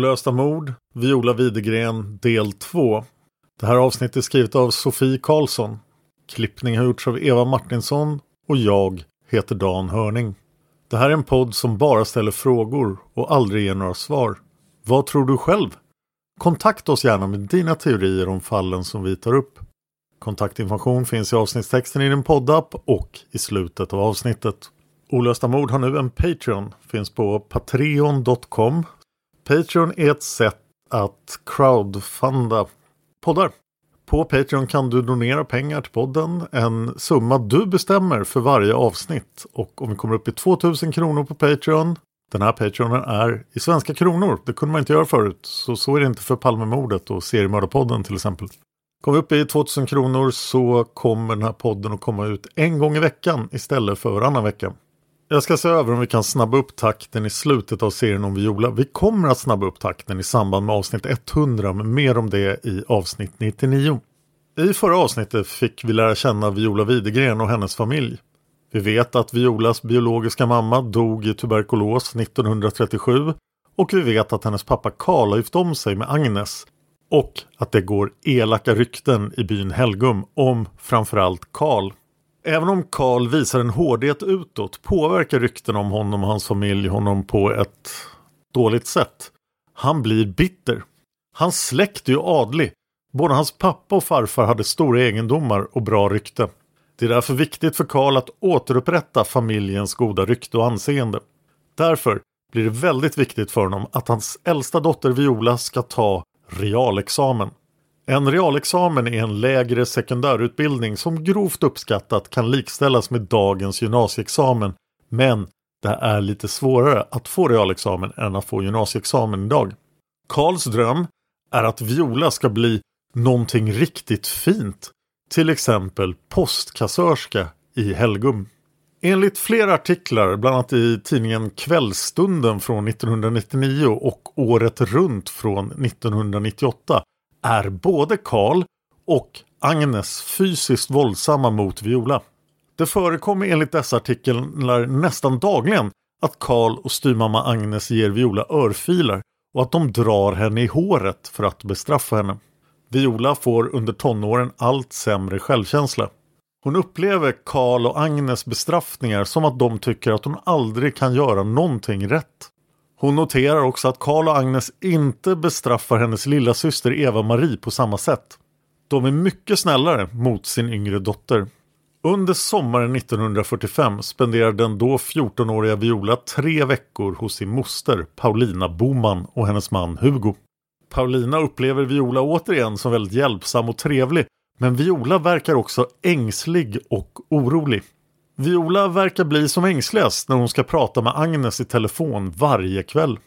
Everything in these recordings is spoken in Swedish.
Olösta mord, Viola Widegren, del 2. Det här avsnittet är skrivet av Sofie Karlsson. Klippning har gjorts av Eva Martinsson och jag heter Dan Hörning. Det här är en podd som bara ställer frågor och aldrig ger några svar. Vad tror du själv? Kontakta oss gärna med dina teorier om fallen som vi tar upp. Kontaktinformation finns i avsnittstexten i din poddapp och i slutet av avsnittet. Olösta mord har nu en Patreon. Finns på patreon.com Patreon är ett sätt att crowdfunda poddar. På Patreon kan du donera pengar till podden, en summa du bestämmer för varje avsnitt. Och om vi kommer upp i 2000 kronor på Patreon, den här Patreonen är i svenska kronor, det kunde man inte göra förut, så så är det inte för Palmemordet och Seriemördarpodden till exempel. Kommer vi upp i 2000 kronor så kommer den här podden att komma ut en gång i veckan istället för varannan vecka. Jag ska se över om vi kan snabba upp takten i slutet av serien om Viola. Vi kommer att snabba upp takten i samband med avsnitt 100 men mer om det i avsnitt 99. I förra avsnittet fick vi lära känna Viola Widegren och hennes familj. Vi vet att Violas biologiska mamma dog i tuberkulos 1937 och vi vet att hennes pappa Karl har gift om sig med Agnes och att det går elaka rykten i byn Helgum om framförallt Karl. Även om Karl visar en hårdhet utåt påverkar rykten om honom och hans familj honom på ett dåligt sätt. Han blir bitter. Hans släkt är ju adlig. Både hans pappa och farfar hade stora egendomar och bra rykte. Det är därför viktigt för Karl att återupprätta familjens goda rykte och anseende. Därför blir det väldigt viktigt för honom att hans äldsta dotter Viola ska ta realexamen. En realexamen är en lägre sekundärutbildning som grovt uppskattat kan likställas med dagens gymnasieexamen. Men det är lite svårare att få realexamen än att få gymnasieexamen idag. Karls dröm är att Viola ska bli någonting riktigt fint. Till exempel postkassörska i Helgum. Enligt flera artiklar, bland annat i tidningen Kvällstunden från 1999 och Året runt från 1998, är både Karl och Agnes fysiskt våldsamma mot Viola. Det förekommer enligt dessa artiklar nästan dagligen att Karl och styvmamma Agnes ger Viola örfilar och att de drar henne i håret för att bestraffa henne. Viola får under tonåren allt sämre självkänsla. Hon upplever Karl och Agnes bestraffningar som att de tycker att hon aldrig kan göra någonting rätt. Hon noterar också att Karl och Agnes inte bestraffar hennes lilla syster Eva-Marie på samma sätt. De är mycket snällare mot sin yngre dotter. Under sommaren 1945 spenderar den då 14-åriga Viola tre veckor hos sin moster Paulina Boman och hennes man Hugo. Paulina upplever Viola återigen som väldigt hjälpsam och trevlig men Viola verkar också ängslig och orolig. Viola verkar bli som ängsligast när hon ska prata med Agnes i telefon varje kväll.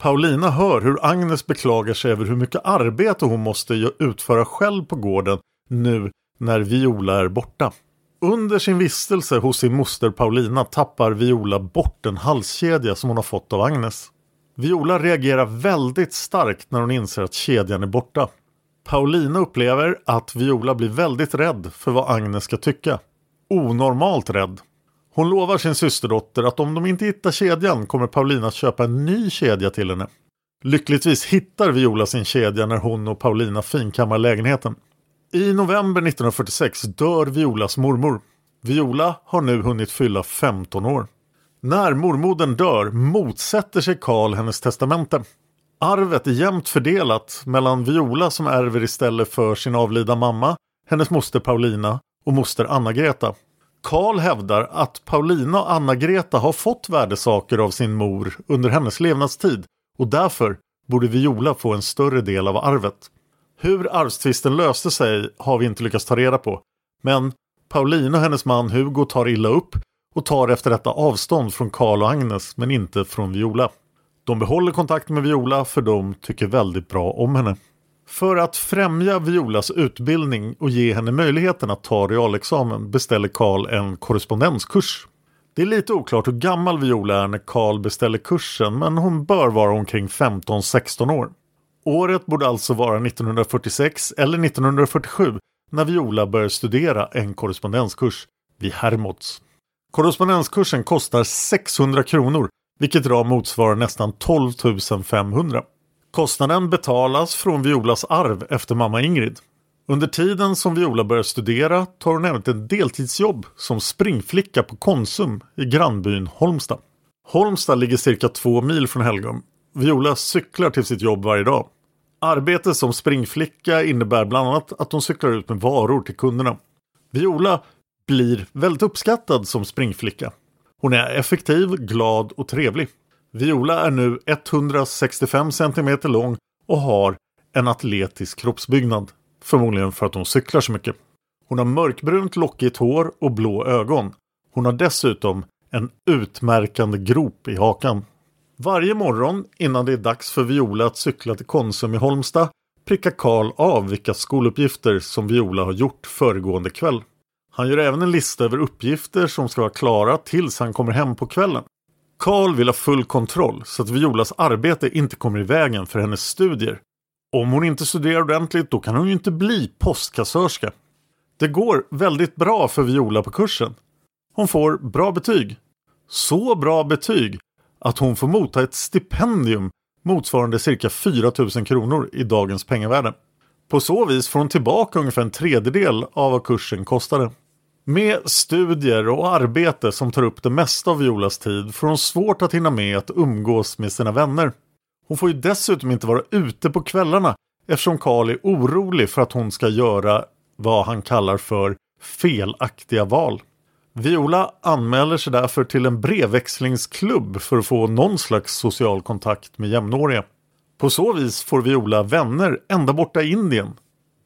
Paulina hör hur Agnes beklagar sig över hur mycket arbete hon måste utföra själv på gården nu när Viola är borta. Under sin vistelse hos sin moster Paulina tappar Viola bort en halskedja som hon har fått av Agnes. Viola reagerar väldigt starkt när hon inser att kedjan är borta. Paulina upplever att Viola blir väldigt rädd för vad Agnes ska tycka. Onormalt rädd. Hon lovar sin systerdotter att om de inte hittar kedjan kommer Paulina att köpa en ny kedja till henne. Lyckligtvis hittar Viola sin kedja när hon och Paulina finkammar lägenheten. I november 1946 dör Violas mormor. Viola har nu hunnit fylla 15 år. När mormodern dör motsätter sig Karl hennes testamente. Arvet är jämnt fördelat mellan Viola som ärver istället för sin avlida mamma, hennes moster Paulina och moster Anna-Greta. Karl hävdar att Paulina och Anna-Greta har fått värdesaker av sin mor under hennes levnadstid och därför borde Viola få en större del av arvet. Hur arvstvisten löste sig har vi inte lyckats ta reda på. Men Paulina och hennes man Hugo tar illa upp och tar efter detta avstånd från Karl och Agnes men inte från Viola. De behåller kontakten med Viola för de tycker väldigt bra om henne. För att främja Violas utbildning och ge henne möjligheten att ta realexamen beställer Karl en korrespondenskurs. Det är lite oklart hur gammal Viola är när Karl beställer kursen men hon bör vara omkring 15-16 år. Året borde alltså vara 1946 eller 1947 när Viola börjar studera en korrespondenskurs vid Hermods. Korrespondenskursen kostar 600 kronor vilket idag motsvarar nästan 12 500. Kostnaden betalas från Violas arv efter mamma Ingrid. Under tiden som Viola börjar studera tar hon även ett deltidsjobb som springflicka på Konsum i grannbyn Holmstad. Holmstad ligger cirka två mil från Helgum. Viola cyklar till sitt jobb varje dag. Arbetet som springflicka innebär bland annat att hon cyklar ut med varor till kunderna. Viola blir väldigt uppskattad som springflicka. Hon är effektiv, glad och trevlig. Viola är nu 165 cm lång och har en atletisk kroppsbyggnad. Förmodligen för att hon cyklar så mycket. Hon har mörkbrunt lockigt hår och blå ögon. Hon har dessutom en utmärkande grop i hakan. Varje morgon innan det är dags för Viola att cykla till Konsum i Holmstad prickar Karl av vilka skoluppgifter som Viola har gjort föregående kväll. Han gör även en lista över uppgifter som ska vara klara tills han kommer hem på kvällen. Karl vill ha full kontroll så att Violas arbete inte kommer i vägen för hennes studier. Om hon inte studerar ordentligt då kan hon ju inte bli postkassörska. Det går väldigt bra för Viola på kursen. Hon får bra betyg. Så bra betyg att hon får motta ett stipendium motsvarande cirka 4 000 kronor i dagens pengavärde. På så vis får hon tillbaka ungefär en tredjedel av vad kursen kostade. Med studier och arbete som tar upp det mesta av Violas tid får hon svårt att hinna med att umgås med sina vänner. Hon får ju dessutom inte vara ute på kvällarna eftersom Karl är orolig för att hon ska göra vad han kallar för felaktiga val. Viola anmäler sig därför till en brevväxlingsklubb för att få någon slags social kontakt med jämnåriga. På så vis får Viola vänner ända borta i Indien.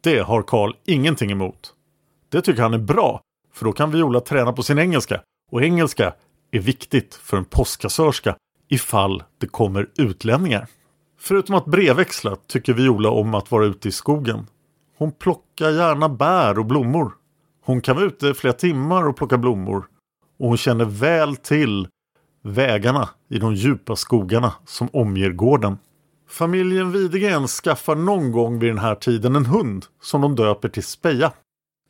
Det har Karl ingenting emot. Det tycker han är bra för då kan Viola träna på sin engelska. Och engelska är viktigt för en postkassörska ifall det kommer utlänningar. Förutom att brevväxla tycker Viola om att vara ute i skogen. Hon plockar gärna bär och blommor. Hon kan vara ute flera timmar och plocka blommor. Och hon känner väl till vägarna i de djupa skogarna som omger gården. Familjen Widegren skaffar någon gång vid den här tiden en hund som de döper till Speja.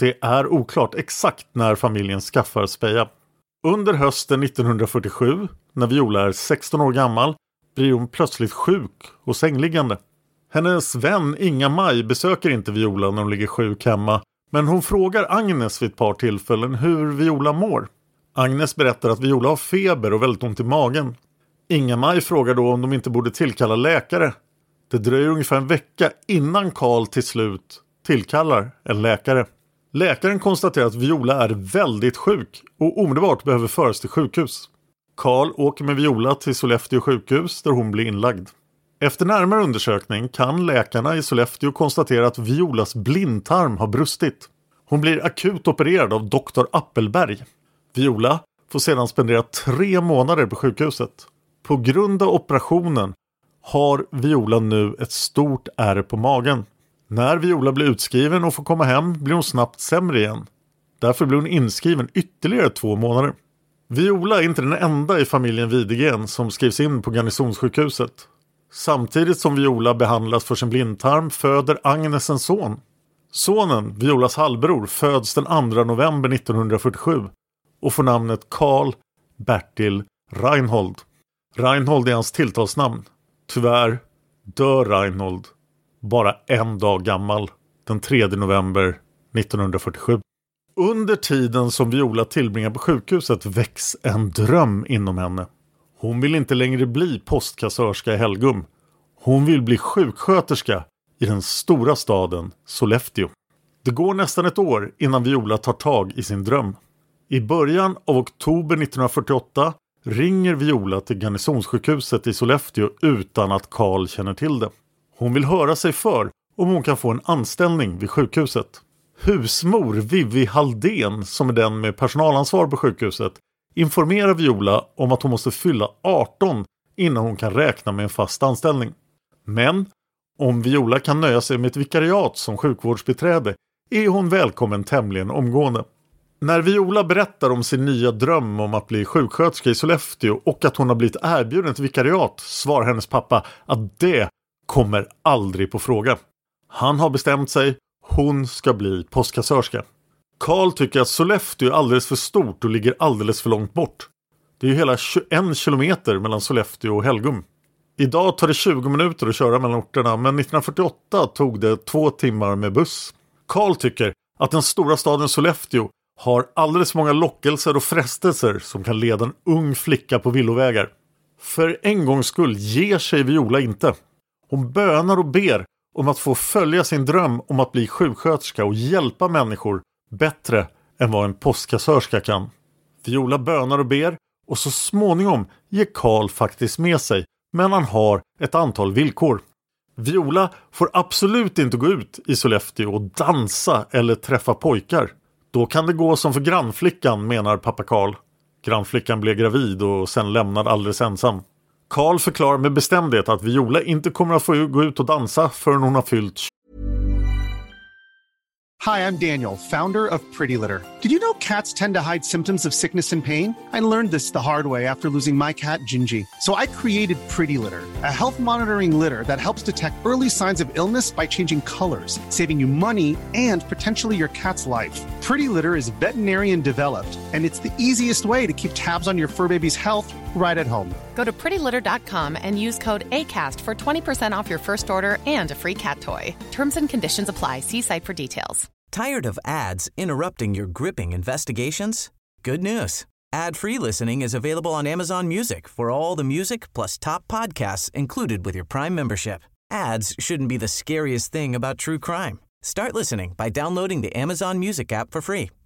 Det är oklart exakt när familjen skaffar Speja. Under hösten 1947, när Viola är 16 år gammal, blir hon plötsligt sjuk och sängliggande. Hennes vän Inga-Maj besöker inte Viola när hon ligger sjuk hemma Men hon frågar Agnes vid ett par tillfällen hur Viola mår. Agnes berättar att Viola har feber och väldigt ont i magen. Inga-Maj frågar då om de inte borde tillkalla läkare. Det dröjer ungefär en vecka innan Karl till slut tillkallar en läkare. Läkaren konstaterar att Viola är väldigt sjuk och omedelbart behöver föras till sjukhus. Karl åker med Viola till Sollefteå sjukhus där hon blir inlagd. Efter närmare undersökning kan läkarna i Sollefteå konstatera att Violas blindtarm har brustit. Hon blir akut opererad av doktor Appelberg. Viola får sedan spendera tre månader på sjukhuset. På grund av operationen har Viola nu ett stort ärr på magen. När Viola blir utskriven och får komma hem blir hon snabbt sämre igen. Därför blir hon inskriven ytterligare två månader. Viola är inte den enda i familjen Widegren som skrivs in på Garnisonssjukhuset. Samtidigt som Viola behandlas för sin blindtarm föder Agnes en son. Sonen, Violas halvbror, föds den 2 november 1947 och får namnet Karl Bertil Reinhold. Reinhold är hans tilltalsnamn. Tyvärr dör Reinhold bara en dag gammal den 3 november 1947. Under tiden som Viola tillbringar på sjukhuset väcks en dröm inom henne. Hon vill inte längre bli postkassörska i Helgum. Hon vill bli sjuksköterska i den stora staden Sollefteå. Det går nästan ett år innan Viola tar tag i sin dröm. I början av oktober 1948 ringer Viola till Garnisonssjukhuset i Sollefteå utan att Karl känner till det. Hon vill höra sig för om hon kan få en anställning vid sjukhuset. Husmor Vivi Halldén, som är den med personalansvar på sjukhuset, informerar Viola om att hon måste fylla 18 innan hon kan räkna med en fast anställning. Men om Viola kan nöja sig med ett vikariat som sjukvårdsbiträde är hon välkommen tämligen omgående. När Viola berättar om sin nya dröm om att bli sjuksköterska i Sollefteå och att hon har blivit erbjuden ett vikariat svarar hennes pappa att det kommer aldrig på fråga. Han har bestämt sig. Hon ska bli postkassörska. Karl tycker att Sollefteå är alldeles för stort och ligger alldeles för långt bort. Det är ju hela 21 kilometer mellan Sollefteå och Helgum. Idag tar det 20 minuter att köra mellan orterna men 1948 tog det två timmar med buss. Karl tycker att den stora staden Sollefteå har alldeles för många lockelser och frestelser som kan leda en ung flicka på villovägar. För en gångs skull ger sig Viola inte. Hon bönar och ber om att få följa sin dröm om att bli sjuksköterska och hjälpa människor bättre än vad en postkassörska kan. Viola bönar och ber och så småningom ger Karl faktiskt med sig men han har ett antal villkor. Viola får absolut inte gå ut i Sollefteå och dansa eller träffa pojkar. Då kan det gå som för grannflickan menar pappa Karl. Grannflickan blev gravid och sen lämnad alldeles ensam. Karl förklarar med bestämdhet att Viola inte kommer att få gå ut och dansa förrän hon har fyllt Hi, I'm Daniel, founder of Pretty Litter. Did you know cats tend to hide symptoms of sickness and pain? I learned this the hard way after losing my cat, Gingy. So I created Pretty Litter, a health monitoring litter that helps detect early signs of illness by changing colors, saving you money and potentially your cat's life. Pretty Litter is veterinarian developed, and it's the easiest way to keep tabs on your fur baby's health right at home. Go to prettylitter.com and use code ACAST for 20% off your first order and a free cat toy. Terms and conditions apply. See site for details. Tired of ads interrupting your gripping investigations? Good news. Ad-free listening is available on Amazon Music for all the music plus top podcasts included with your Prime membership. Ads shouldn't be the scariest thing about true crime. Start listening by downloading the Amazon Music app for free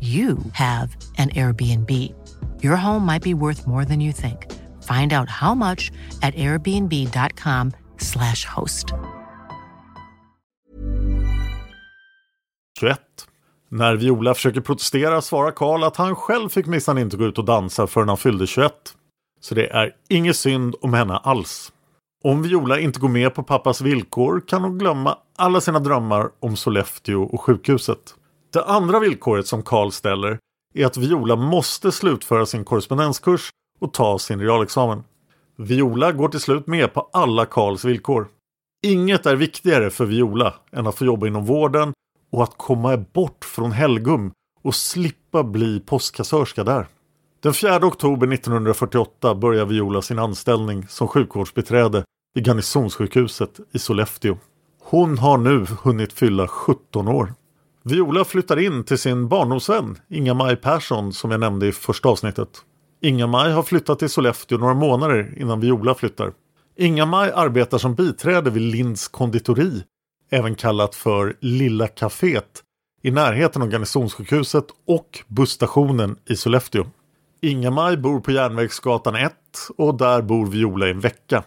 you have an Airbnb. Your home might be worth more than you think. Find out how much at airbnb.com/slash host. 21. När Viola försöker protestera svarar Karl att han själv fick minsann inte gå ut och dansa förrän han fyllde 21. Så det är inget synd om henne alls. Om Viola inte går med på pappas villkor kan hon glömma alla sina drömmar om Sollefteå och sjukhuset. Det andra villkoret som Karl ställer är att Viola måste slutföra sin korrespondenskurs och ta sin realexamen. Viola går till slut med på alla Karls villkor. Inget är viktigare för Viola än att få jobba inom vården och att komma bort från Helgum och slippa bli postkassörska där. Den 4 oktober 1948 börjar Viola sin anställning som sjukvårdsbiträde vid Garnisonssjukhuset i Sollefteå. Hon har nu hunnit fylla 17 år. Viola flyttar in till sin barndomsvän Inga-Maj Persson som jag nämnde i första avsnittet. Inga-Maj har flyttat till Sollefteå några månader innan Viola flyttar. Inga-Maj arbetar som biträde vid Linds konditori, även kallat för Lilla Caféet, i närheten av Garnisonssjukhuset och busstationen i Sollefteå. Inga-Maj bor på Järnvägsgatan 1 och där bor Viola i en vecka.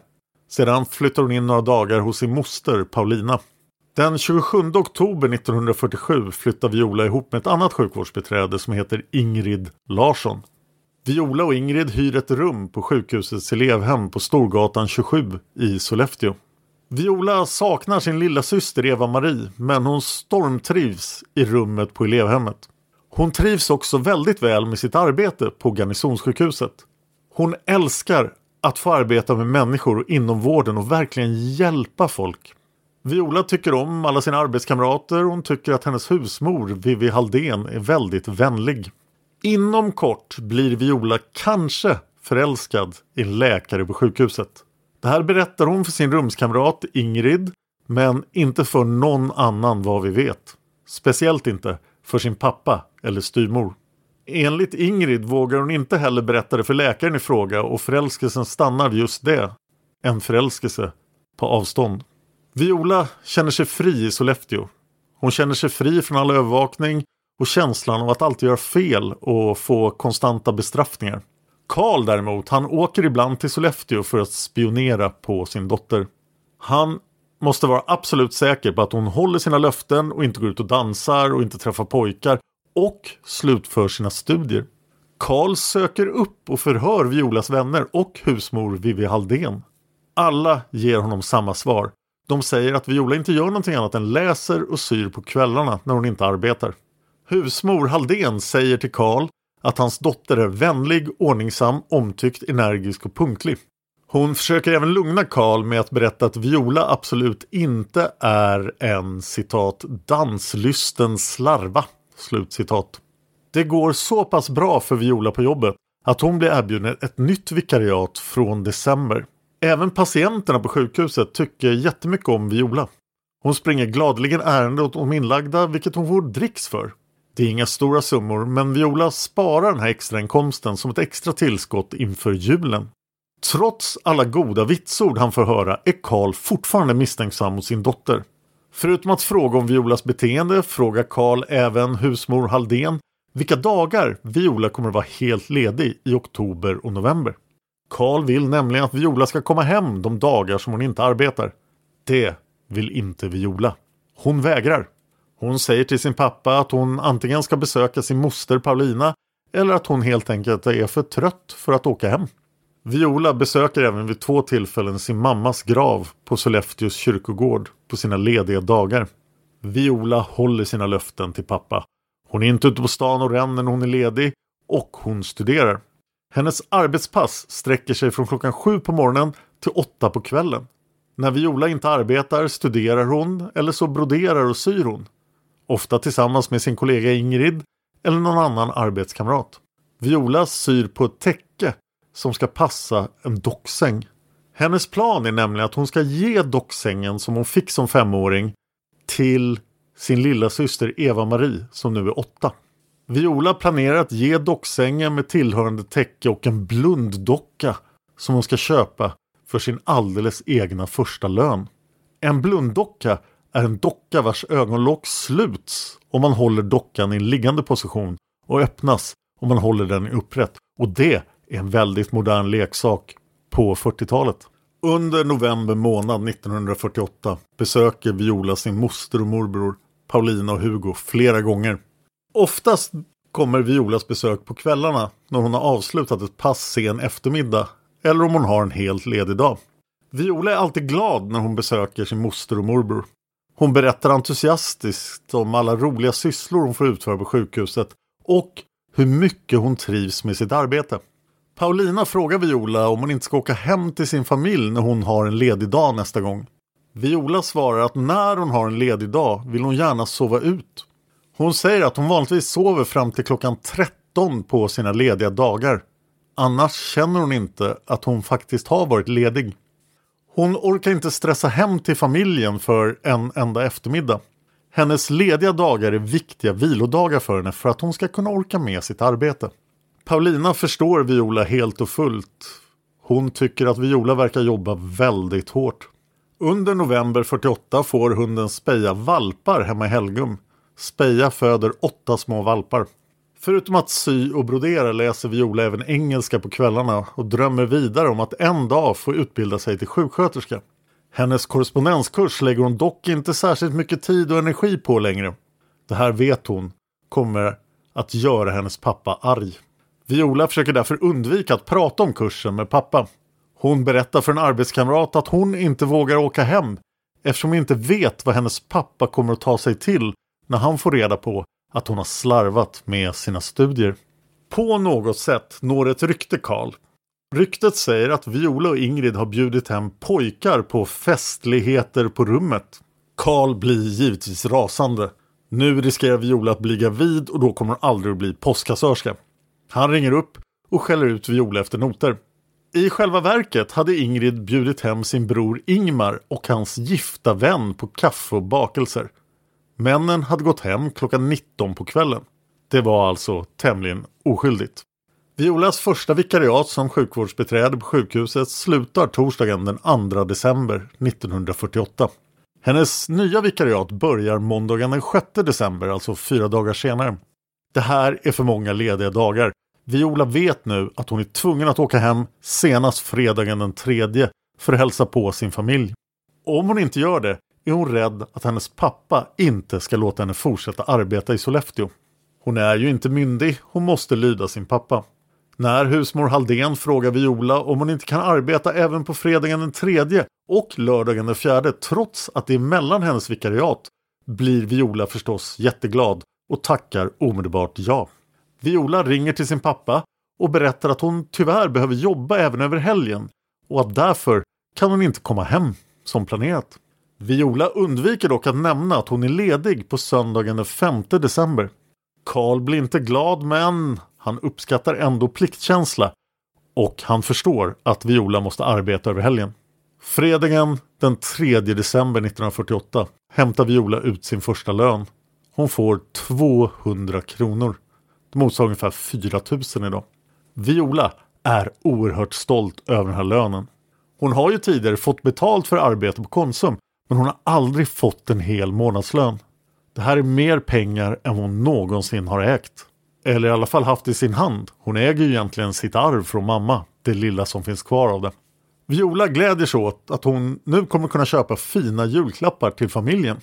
Sedan flyttar hon in några dagar hos sin moster Paulina. Den 27 oktober 1947 flyttar Viola ihop med ett annat sjukvårdsbiträde som heter Ingrid Larsson. Viola och Ingrid hyr ett rum på sjukhusets elevhem på Storgatan 27 i Sollefteå. Viola saknar sin lilla syster Eva-Marie men hon stormtrivs i rummet på elevhemmet. Hon trivs också väldigt väl med sitt arbete på Garnisonssjukhuset. Hon älskar att få arbeta med människor inom vården och verkligen hjälpa folk. Viola tycker om alla sina arbetskamrater och hon tycker att hennes husmor Vivi Haldén är väldigt vänlig. Inom kort blir Viola kanske förälskad i en läkare på sjukhuset. Det här berättar hon för sin rumskamrat Ingrid men inte för någon annan vad vi vet. Speciellt inte för sin pappa eller styrmor. Enligt Ingrid vågar hon inte heller berätta det för läkaren i fråga och förälskelsen stannar vid just det. En förälskelse på avstånd. Viola känner sig fri i Sollefteå. Hon känner sig fri från all övervakning och känslan av att alltid göra fel och få konstanta bestraffningar. Karl däremot, han åker ibland till Sollefteå för att spionera på sin dotter. Han måste vara absolut säker på att hon håller sina löften och inte går ut och dansar och inte träffar pojkar och slutför sina studier. Karl söker upp och förhör Violas vänner och husmor Vivi Haldén. Alla ger honom samma svar. De säger att Viola inte gör någonting annat än läser och syr på kvällarna när hon inte arbetar. Husmor Haldén säger till Karl att hans dotter är vänlig, ordningsam, omtyckt, energisk och punktlig. Hon försöker även lugna Karl med att berätta att Viola absolut inte är en citat danslysten slarva. Slutcitat. Det går så pass bra för Viola på jobbet att hon blir erbjuden ett nytt vikariat från december. Även patienterna på sjukhuset tycker jättemycket om Viola. Hon springer gladeligen ärende åt de inlagda vilket hon får dricks för. Det är inga stora summor men Viola sparar den här extrainkomsten som ett extra tillskott inför julen. Trots alla goda vitsord han får höra är Karl fortfarande misstänksam mot sin dotter. Förutom att fråga om Violas beteende frågar Karl även husmor Haldén vilka dagar Viola kommer att vara helt ledig i oktober och november. Karl vill nämligen att Viola ska komma hem de dagar som hon inte arbetar. Det vill inte Viola. Hon vägrar. Hon säger till sin pappa att hon antingen ska besöka sin moster Paulina eller att hon helt enkelt är för trött för att åka hem. Viola besöker även vid två tillfällen sin mammas grav på Sollefteås kyrkogård på sina lediga dagar. Viola håller sina löften till pappa. Hon är inte ute på stan och ränner när hon är ledig och hon studerar. Hennes arbetspass sträcker sig från klockan sju på morgonen till åtta på kvällen. När Viola inte arbetar studerar hon eller så broderar och syr hon. Ofta tillsammans med sin kollega Ingrid eller någon annan arbetskamrat. Viola syr på ett täcke som ska passa en docksäng. Hennes plan är nämligen att hon ska ge docksängen som hon fick som femåring till sin lilla syster Eva-Marie som nu är åtta. Viola planerar att ge docksängen med tillhörande täcke och en blunddocka som hon ska köpa för sin alldeles egna första lön. En blunddocka är en docka vars ögonlock sluts om man håller dockan i en liggande position och öppnas om man håller den i upprätt. Och det är en väldigt modern leksak på 40-talet. Under november månad 1948 besöker Viola sin moster och morbror Paulina och Hugo flera gånger. Oftast kommer Violas besök på kvällarna när hon har avslutat ett pass sen eftermiddag eller om hon har en helt ledig dag. Viola är alltid glad när hon besöker sin moster och morbror. Hon berättar entusiastiskt om alla roliga sysslor hon får utföra på sjukhuset och hur mycket hon trivs med sitt arbete. Paulina frågar Viola om hon inte ska åka hem till sin familj när hon har en ledig dag nästa gång. Viola svarar att när hon har en ledig dag vill hon gärna sova ut. Hon säger att hon vanligtvis sover fram till klockan 13 på sina lediga dagar. Annars känner hon inte att hon faktiskt har varit ledig. Hon orkar inte stressa hem till familjen för en enda eftermiddag. Hennes lediga dagar är viktiga vilodagar för henne för att hon ska kunna orka med sitt arbete. Paulina förstår Viola helt och fullt. Hon tycker att Viola verkar jobba väldigt hårt. Under november 48 får hunden Speja valpar hemma i Helgum. Speja föder åtta små valpar. Förutom att sy och brodera läser Viola även engelska på kvällarna och drömmer vidare om att en dag få utbilda sig till sjuksköterska. Hennes korrespondenskurs lägger hon dock inte särskilt mycket tid och energi på längre. Det här vet hon kommer att göra hennes pappa arg. Viola försöker därför undvika att prata om kursen med pappa. Hon berättar för en arbetskamrat att hon inte vågar åka hem eftersom hon inte vet vad hennes pappa kommer att ta sig till när han får reda på att hon har slarvat med sina studier. På något sätt når ett rykte Karl. Ryktet säger att Viola och Ingrid har bjudit hem pojkar på festligheter på rummet. Karl blir givetvis rasande. Nu riskerar Viola att bli gravid och då kommer hon aldrig att bli postkassörska. Han ringer upp och skäller ut Viola efter noter. I själva verket hade Ingrid bjudit hem sin bror Ingmar och hans gifta vän på kaffe och bakelser. Männen hade gått hem klockan 19 på kvällen. Det var alltså tämligen oskyldigt. Violas första vikariat som sjukvårdsbiträde på sjukhuset slutar torsdagen den 2 december 1948. Hennes nya vikariat börjar måndagen den 6 december, alltså fyra dagar senare. Det här är för många lediga dagar. Viola vet nu att hon är tvungen att åka hem senast fredagen den 3 för att hälsa på sin familj. Om hon inte gör det är hon rädd att hennes pappa inte ska låta henne fortsätta arbeta i Sollefteå. Hon är ju inte myndig, hon måste lyda sin pappa. När husmor Halldén frågar Viola om hon inte kan arbeta även på fredagen den tredje och lördagen den fjärde trots att det är mellan hennes vikariat blir Viola förstås jätteglad och tackar omedelbart ja. Viola ringer till sin pappa och berättar att hon tyvärr behöver jobba även över helgen och att därför kan hon inte komma hem som planerat. Viola undviker dock att nämna att hon är ledig på söndagen den 5 december. Karl blir inte glad men han uppskattar ändå pliktkänsla och han förstår att Viola måste arbeta över helgen. Fredagen den 3 december 1948 hämtar Viola ut sin första lön. Hon får 200 kronor. Det motsvarar ungefär 4 000 idag. Viola är oerhört stolt över den här lönen. Hon har ju tidigare fått betalt för arbete på Konsum men hon har aldrig fått en hel månadslön. Det här är mer pengar än hon någonsin har ägt. Eller i alla fall haft i sin hand. Hon äger ju egentligen sitt arv från mamma. Det lilla som finns kvar av det. Viola gläder sig åt att hon nu kommer kunna köpa fina julklappar till familjen.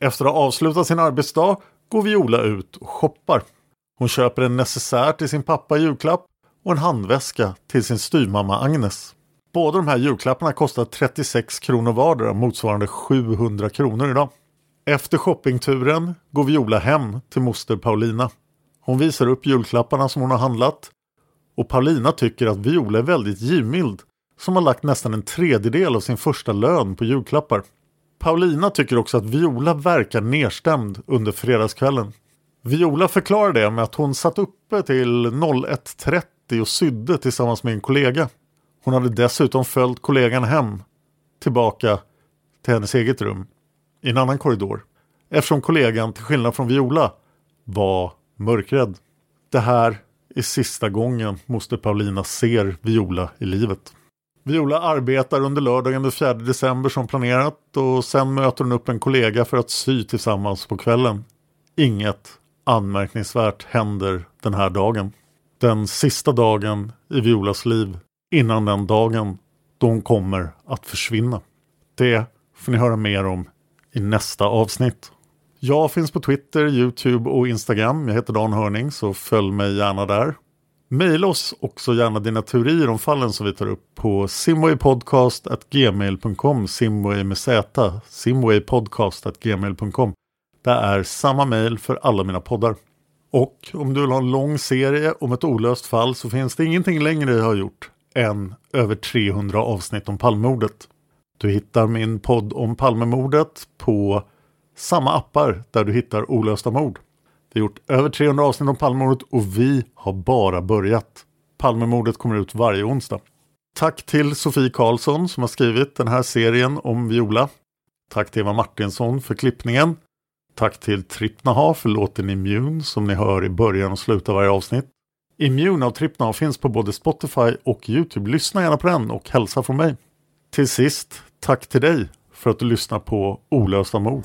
Efter att ha avslutat sin arbetsdag går Viola ut och shoppar. Hon köper en necessär till sin pappa i julklapp och en handväska till sin styvmamma Agnes. Båda de här julklapparna kostar 36 kronor vardera, motsvarande 700 kronor idag. Efter shoppingturen går Viola hem till moster Paulina. Hon visar upp julklapparna som hon har handlat och Paulina tycker att Viola är väldigt givmild som har lagt nästan en tredjedel av sin första lön på julklappar. Paulina tycker också att Viola verkar nedstämd under fredagskvällen. Viola förklarar det med att hon satt uppe till 01.30 och sydde tillsammans med en kollega. Hon hade dessutom följt kollegan hem tillbaka till hennes eget rum i en annan korridor. Eftersom kollegan, till skillnad från Viola, var mörkrädd. Det här är sista gången moster Paulina ser Viola i livet. Viola arbetar under lördagen den 4 december som planerat och sen möter hon upp en kollega för att sy tillsammans på kvällen. Inget anmärkningsvärt händer den här dagen. Den sista dagen i Violas liv innan den dagen då hon kommer att försvinna. Det får ni höra mer om i nästa avsnitt. Jag finns på Twitter, Youtube och Instagram. Jag heter Dan Hörning så följ mig gärna där. Maila oss också gärna dina teorier om fallen som vi tar upp på simwaypodcast.gmail.com Simway med Z, simwaypodcast.gmail.com Det är samma mail för alla mina poddar. Och om du vill ha en lång serie om ett olöst fall så finns det ingenting längre jag har gjort än över 300 avsnitt om Palmemordet. Du hittar min podd om Palmemordet på samma appar där du hittar olösta mord. Vi har gjort över 300 avsnitt om Palmemordet och vi har bara börjat. Palmemordet kommer ut varje onsdag. Tack till Sofie Karlsson som har skrivit den här serien om Viola. Tack till Eva Martinsson för klippningen. Tack till Trippnaha för låten Immune som ni hör i början och slutet av varje avsnitt. Immune av Trippnaha finns på både Spotify och Youtube. Lyssna gärna på den och hälsa från mig. Till sist, tack till dig för att du lyssnar på Olösta mord.